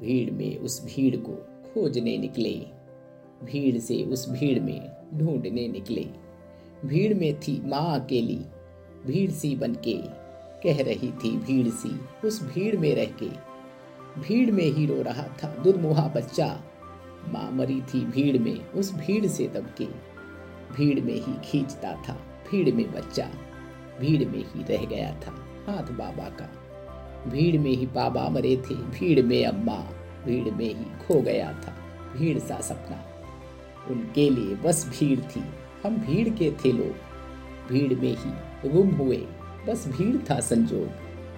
भीड़ में उस भीड़ को खोजने निकले। भीड़ से उस भीड़ में ढूँढने निकले। भीड़ में थी माँ अकेली, भीड़ सी बन के कह रही थी भीड़ सी, उस भीड़ में रह के। भीड़ में ही रो रहा था दुर्मुहा बच्चा। माँ मरी थी भीड़ में, उस भीड़ से दबके भीड़ में ही खींचता था, भीड़ में बच्चा। भीड़ में ही रह गया था हाथ बाबा का। भीड़ में ही बाबा मरे थे, भीड़ में अम्मा, भीड़ में ही खो गया था, भीड़ सा सपना। उनके लिए बस भीड़ थी, हम भीड़ के थे लोग। भीड़ में ही गुम हुए, बस भीड़ था संजोग।